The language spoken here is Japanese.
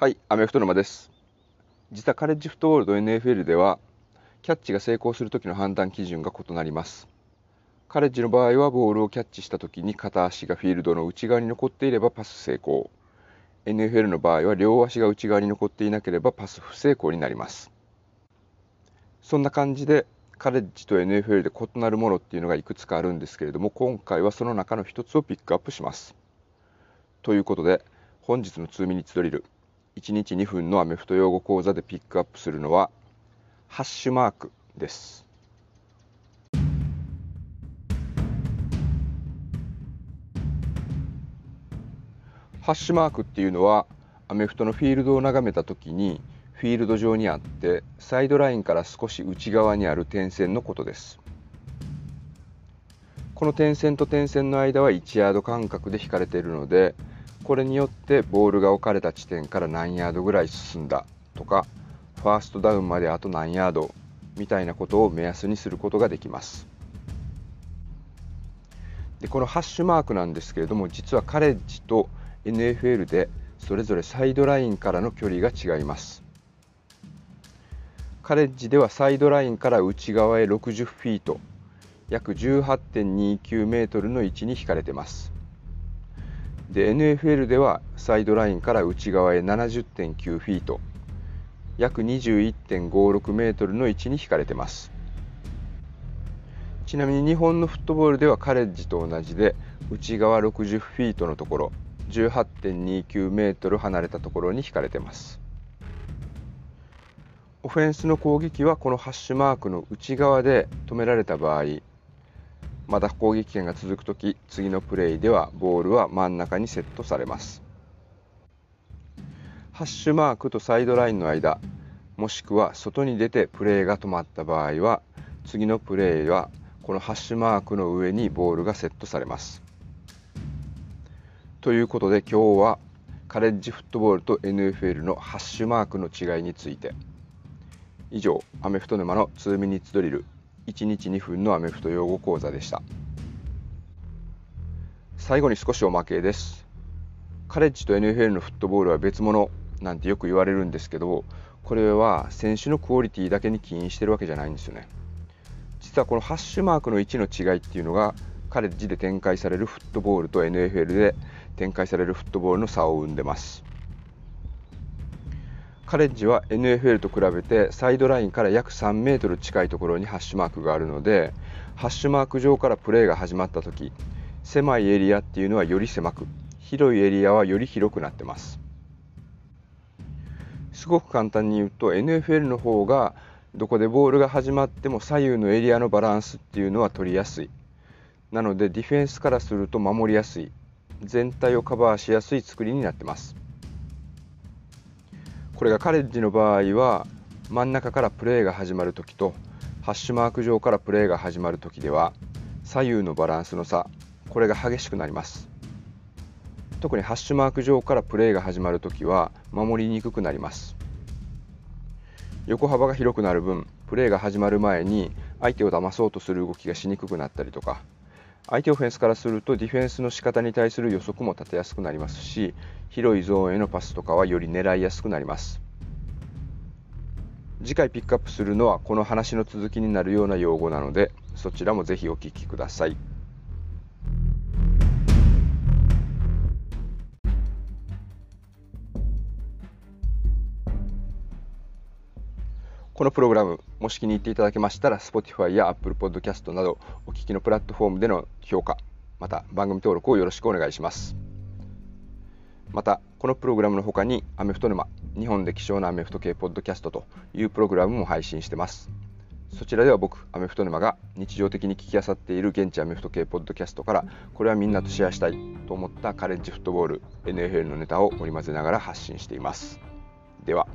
はい、アメフト沼です。実はカレッジフットボールと NFL では、キャッチが成功するときの判断基準が異なります。カレッジの場合は、ボールをキャッチしたときに片足がフィールドの内側に残っていればパス成功。NFL の場合は、両足が内側に残っていなければパス不成功になります。そんな感じで、カレッジと NFL で異なるものっていうのがいくつかあるんですけれども、今回はその中の一つをピックアップします。ということで、本日の2ミニッツドリル、1日2分のアメフト用語講座でピックアップするのは、ハッシュマークです。ハッシュマークっていうのは、アメフトのフィールドを眺めたときに、フィールド上にあって、サイドラインから少し内側にある点線のことです。この点線と点線の間は1ヤード間隔で引かれているので、これによってボールが置かれた地点から何ヤードぐらい進んだとか、ファーストダウンまであと何ヤードみたいなことを目安にすることができます。でこのハッシュマークなんですけれども、実はカレッジと NFL でそれぞれサイドラインからの距離が違います。カレッジではサイドラインから内側へ60フィート、約18.29メートルの位置に引かれています。で NFL ではサイドラインから内側へ70.9フィート約21.56メートルの位置に引かれてます。ちなみに日本のフットボールではカレッジと同じで内側60フィートのところ18.29メートル離れたところに引かれてます。オフェンスの攻撃はこのハッシュマークの内側で止められた場合まだ攻撃権が続くとき、次のプレイではボールは真ん中にセットされます。ハッシュマークとサイドラインの間、もしくは外に出てプレイが止まった場合は、次のプレイはこのハッシュマークの上にボールがセットされます。ということで今日はカレッジフットボールと NFL のハッシュマークの違いについて。以上、アメフト沼の2ミニッツドリル1日2分のアメフト用語講座でした。最後に少しおまけです。カレッジと NFL のフットボールは別物なんてよく言われるんですけどこれは選手のクオリティだけに起因してるわけじゃないんですよね。実はこのハッシュマークの位置の違いっていうのがカレッジで展開されるフットボールと NFL で展開されるフットボールの差を生んでます。カレッジは NFL と比べてサイドラインから約3メートル近いところにハッシュマークがあるのでハッシュマーク上からプレーが始まった時狭いエリアっていうのはより狭く広いエリアはより広くなってます。すごく簡単に言うと NFL の方がどこでボールが始まっても左右のエリアのバランスっていうのは取りやすい。なのでディフェンスからすると守りやすい。全体をカバーしやすい作りになってます。これがカレッジの場合は真ん中からプレーが始まるときとハッシュマーク上からプレーが始まるときでは左右のバランスの差これが激しくなります。特にハッシュマーク上からプレーが始まるときは守りにくくなります。横幅が広くなる分プレーが始まる前に相手を騙そうとする動きがしにくくなったりとか相手オフェンスからするとディフェンスの仕方に対する予測も立てやすくなりますし広いゾーンへのパスとかはより狙いやすくなります。次回ピックアップするのはこの話の続きになるような用語なのでそちらもぜひお聞きください。このプログラムもし気に入っていただけましたら Spotify や Apple Podcast などお聞きのプラットフォームでの評価また番組登録をよろしくお願いします。またこのプログラムの他にアメフト沼日本で希少なアメフト系ポッドキャストというプログラムも配信してます。そちらでは僕アメフト沼が日常的に聞き漁っている現地アメフト系ポッドキャストからこれはみんなとシェアしたいと思ったカレッジフットボール NFL のネタを織り交ぜながら発信しています。では。